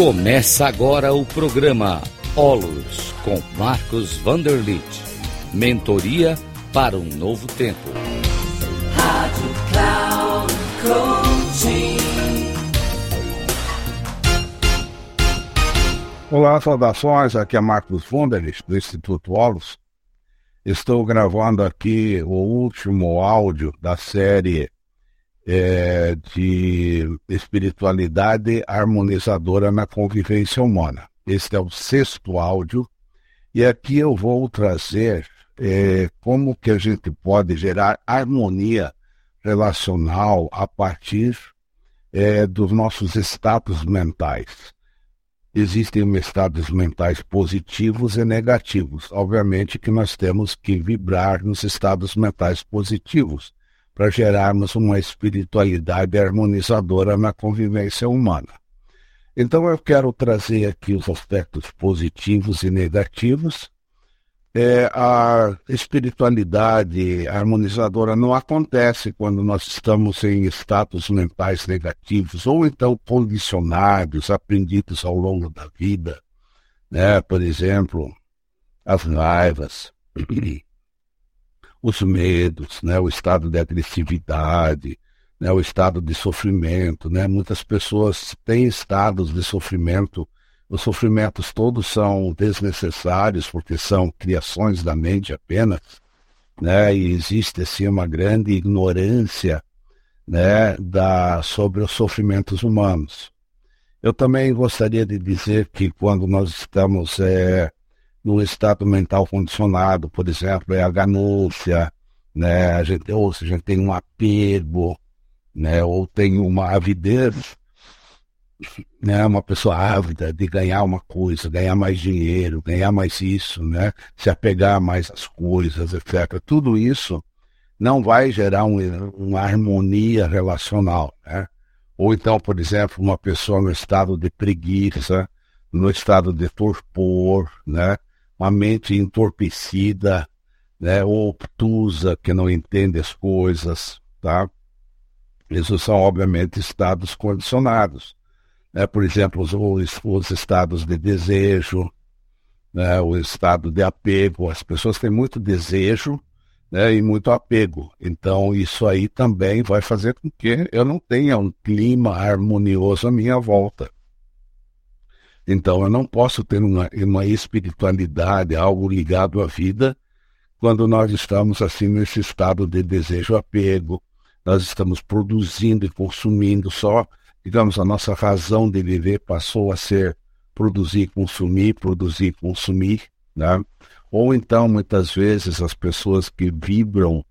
Começa agora o programa Olos com Marcos Vanderlit. Mentoria para um novo tempo. Rádio Cloud Coaching. Olá, saudações. Aqui é Marcos Vanderlit do Instituto Olos. Estou gravando aqui o último áudio da série é, de espiritualidade harmonizadora na convivência humana. Este é o sexto áudio e aqui eu vou trazer é, como que a gente pode gerar harmonia relacional a partir é, dos nossos estados mentais. Existem estados mentais positivos e negativos. Obviamente que nós temos que vibrar nos estados mentais positivos para gerarmos uma espiritualidade harmonizadora na convivência humana. Então eu quero trazer aqui os aspectos positivos e negativos. É, a espiritualidade harmonizadora não acontece quando nós estamos em status mentais negativos ou então condicionados, aprendidos ao longo da vida, né? Por exemplo, as raivas, os medos, né, o estado de agressividade, né, o estado de sofrimento. Né? Muitas pessoas têm estados de sofrimento. Os sofrimentos todos são desnecessários porque são criações da mente apenas, né? E existe assim uma grande ignorância, né, da sobre os sofrimentos humanos. Eu também gostaria de dizer que quando nós estamos é, no estado mental condicionado, por exemplo, é a ganância, né? A gente, ou se a gente tem um apego, né? Ou tem uma avidez, né? Uma pessoa ávida de ganhar uma coisa, ganhar mais dinheiro, ganhar mais isso, né? Se apegar mais às coisas, etc. Tudo isso não vai gerar um, uma harmonia relacional, né? Ou então, por exemplo, uma pessoa no estado de preguiça, no estado de torpor, né? Uma mente entorpecida, né, obtusa, que não entende as coisas, tá? Isso são, obviamente, estados condicionados. Né? Por exemplo, os, os estados de desejo, né? o estado de apego. As pessoas têm muito desejo né? e muito apego. Então, isso aí também vai fazer com que eu não tenha um clima harmonioso à minha volta. Então, eu não posso ter uma, uma espiritualidade, algo ligado à vida, quando nós estamos assim nesse estado de desejo apego, nós estamos produzindo e consumindo só, digamos, a nossa razão de viver passou a ser produzir, consumir, produzir, consumir, né? Ou então, muitas vezes, as pessoas que vibram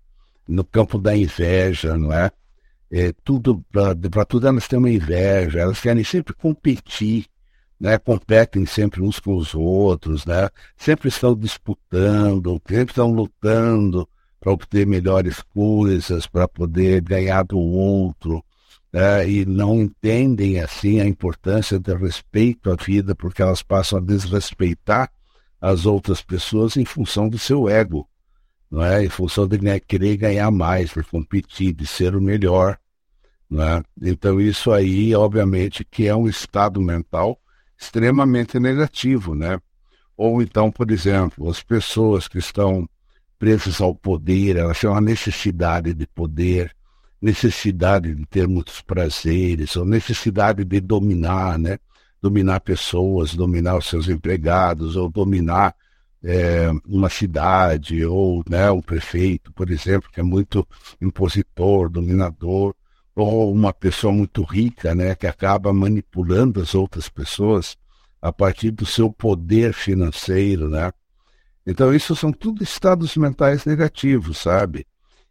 no campo da inveja, não é? é tudo para tudo elas têm uma inveja, elas querem sempre competir, né, competem sempre uns com os outros, né, sempre estão disputando, sempre estão lutando para obter melhores coisas, para poder ganhar do outro, né, e não entendem assim a importância do respeito à vida, porque elas passam a desrespeitar as outras pessoas em função do seu ego, não é? Em função de querer ganhar mais, de competir, de ser o melhor, não é? Então isso aí, obviamente, que é um estado mental extremamente negativo, né? Ou então, por exemplo, as pessoas que estão presas ao poder, elas têm uma necessidade de poder, necessidade de ter muitos prazeres, ou necessidade de dominar, né? Dominar pessoas, dominar os seus empregados, ou dominar é, uma cidade, ou né, o prefeito, por exemplo, que é muito impositor, dominador ou uma pessoa muito rica, né, que acaba manipulando as outras pessoas a partir do seu poder financeiro, né? Então isso são tudo estados mentais negativos, sabe?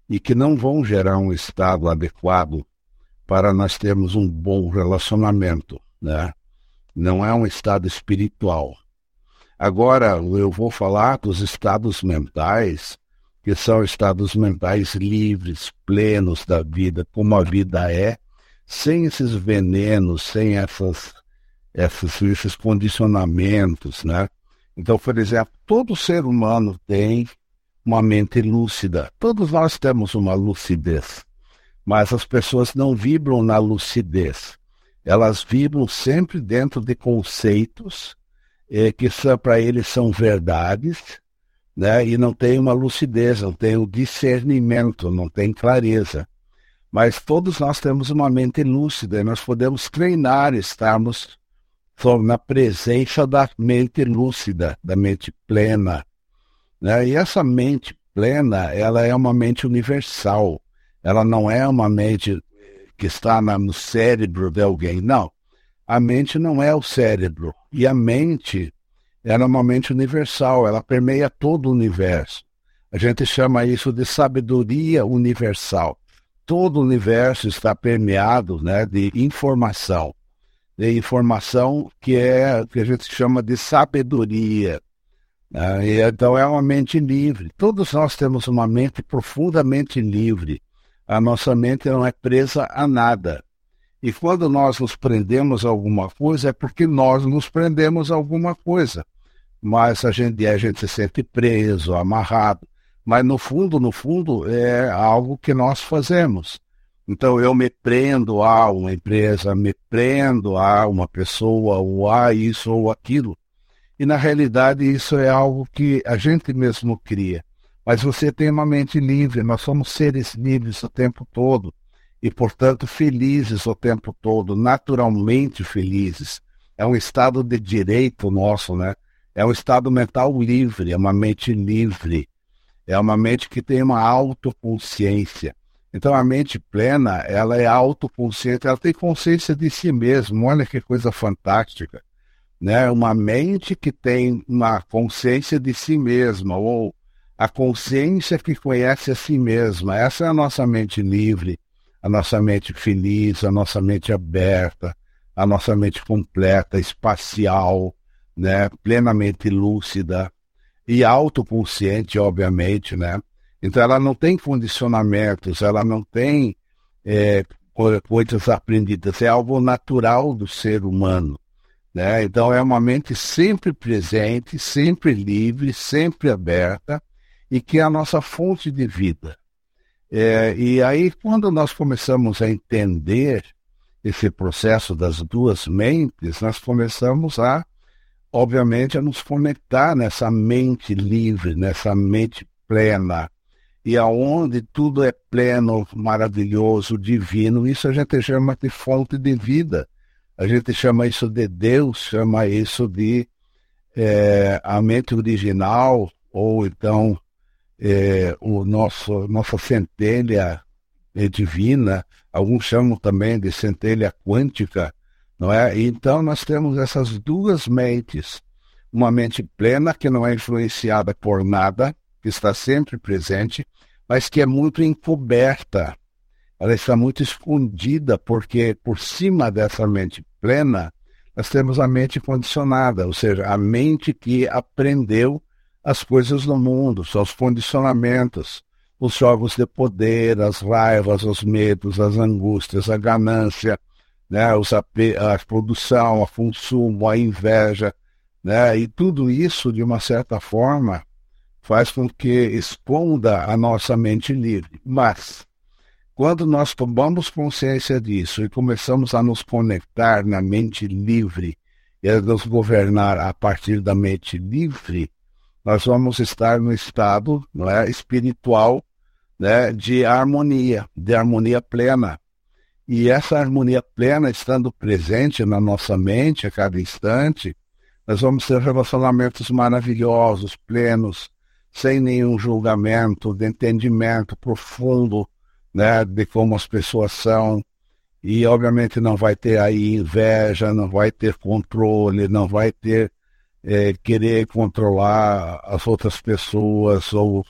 E que não vão gerar um estado adequado para nós termos um bom relacionamento, né? Não é um estado espiritual. Agora eu vou falar dos estados mentais que são estados mentais livres, plenos da vida, como a vida é, sem esses venenos, sem essas, essas, esses condicionamentos, né? Então, por exemplo, todo ser humano tem uma mente lúcida. Todos nós temos uma lucidez, mas as pessoas não vibram na lucidez. Elas vibram sempre dentro de conceitos eh, que para eles são verdades, né? E não tem uma lucidez, não tem o discernimento, não tem clareza. Mas todos nós temos uma mente lúcida e nós podemos treinar estarmos na presença da mente lúcida, da mente plena. Né? E essa mente plena, ela é uma mente universal. Ela não é uma mente que está no cérebro de alguém. Não. A mente não é o cérebro. E a mente ela é uma mente universal, ela permeia todo o universo. A gente chama isso de sabedoria universal. Todo o universo está permeado né, de informação. Informação que é que a gente chama de sabedoria. Né? então é uma mente livre. Todos nós temos uma mente profundamente livre. A nossa mente não é presa a nada. E quando nós nos prendemos a alguma coisa, é porque nós nos prendemos a alguma coisa. Mas a gente, a gente se sente preso, amarrado. Mas no fundo, no fundo, é algo que nós fazemos. Então eu me prendo a uma empresa, me prendo a uma pessoa, ou a isso ou aquilo. E na realidade isso é algo que a gente mesmo cria. Mas você tem uma mente livre, nós somos seres livres o tempo todo e, portanto, felizes o tempo todo, naturalmente felizes. É um estado de direito nosso, né? É um estado mental livre, é uma mente livre, é uma mente que tem uma autoconsciência. Então, a mente plena, ela é autoconsciente, ela tem consciência de si mesma. Olha que coisa fantástica. Né? Uma mente que tem uma consciência de si mesma, ou a consciência que conhece a si mesma. Essa é a nossa mente livre, a nossa mente feliz, a nossa mente aberta, a nossa mente completa, espacial, né? plenamente lúcida e autoconsciente, obviamente, né? Então ela não tem condicionamentos, ela não tem é, coisas aprendidas, é algo natural do ser humano. Né? Então é uma mente sempre presente, sempre livre, sempre aberta, e que é a nossa fonte de vida. É, e aí, quando nós começamos a entender esse processo das duas mentes, nós começamos a, obviamente, a nos conectar nessa mente livre, nessa mente plena. E aonde tudo é pleno, maravilhoso, divino, isso a gente chama de fonte de vida. A gente chama isso de Deus, chama isso de é, a mente original, ou então é, o nosso, nossa centelha é divina, alguns chamam também de centelha quântica, não é? Então nós temos essas duas mentes, uma mente plena que não é influenciada por nada, que está sempre presente, mas que é muito encoberta. Ela está muito escondida, porque por cima dessa mente plena, nós temos a mente condicionada, ou seja, a mente que aprendeu as coisas no mundo, seus condicionamentos, os jogos de poder, as raivas, os medos, as angústias, a ganância, né, os a produção, a consumo, a inveja, né, e tudo isso, de uma certa forma, faz com que esconda a nossa mente livre. Mas, quando nós tomamos consciência disso e começamos a nos conectar na mente livre e a nos governar a partir da mente livre, nós vamos estar no estado não é, espiritual né, de harmonia, de harmonia plena. E essa harmonia plena estando presente na nossa mente a cada instante, nós vamos ter relacionamentos maravilhosos, plenos, sem nenhum julgamento, de entendimento profundo né, de como as pessoas são. E, obviamente, não vai ter aí inveja, não vai ter controle, não vai ter é, querer controlar as outras pessoas ou,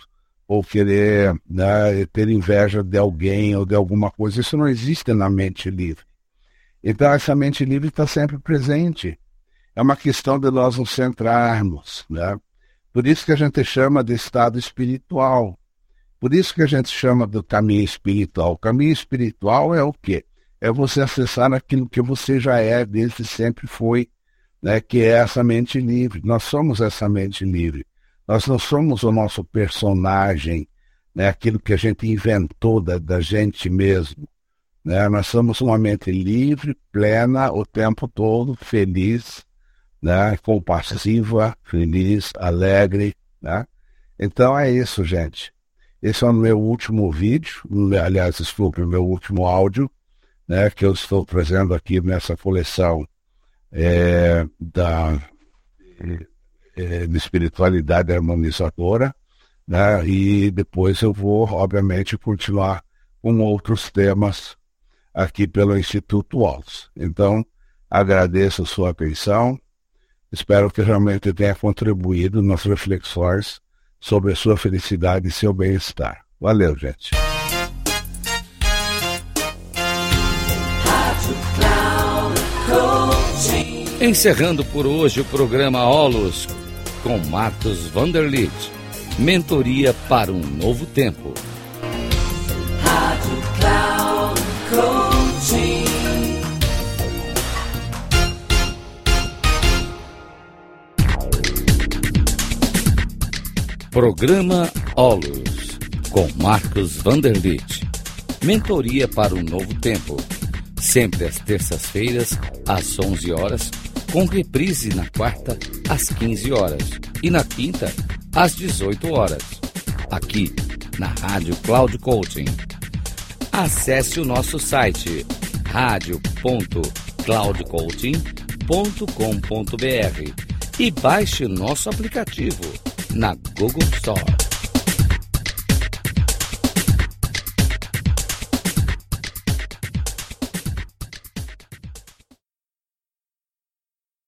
ou querer né, ter inveja de alguém ou de alguma coisa. Isso não existe na mente livre. Então, essa mente livre está sempre presente. É uma questão de nós nos centrarmos. Né? Por isso que a gente chama de estado espiritual. Por isso que a gente chama do caminho espiritual. O caminho espiritual é o quê? É você acessar aquilo que você já é, desde sempre foi né, que é essa mente livre. Nós somos essa mente livre. Nós não somos o nosso personagem, né, aquilo que a gente inventou da, da gente mesmo. Né? Nós somos uma mente livre, plena, o tempo todo, feliz, né? compassiva, feliz, alegre. Né? Então é isso, gente. Esse é o meu último vídeo, aliás, desculpe, o meu último áudio, né, que eu estou trazendo aqui nessa coleção é, da é, de espiritualidade harmonizadora, né, e depois eu vou, obviamente, continuar com outros temas aqui pelo Instituto Wallace. Então, agradeço a sua atenção, espero que realmente tenha contribuído nas reflexões sobre a sua felicidade e seu bem-estar. Valeu, gente. Encerrando por hoje o programa Olos com Marcos Vanderlit. Mentoria para um novo tempo. Programa Olos com Marcos Vanderlit. Mentoria para um novo tempo. Sempre às terças-feiras, às 11 horas com reprise na quarta às 15 horas e na quinta às 18 horas, aqui na Rádio Cloud Coaching. Acesse o nosso site radio.cloudcoaching.com.br e baixe nosso aplicativo na Google Store.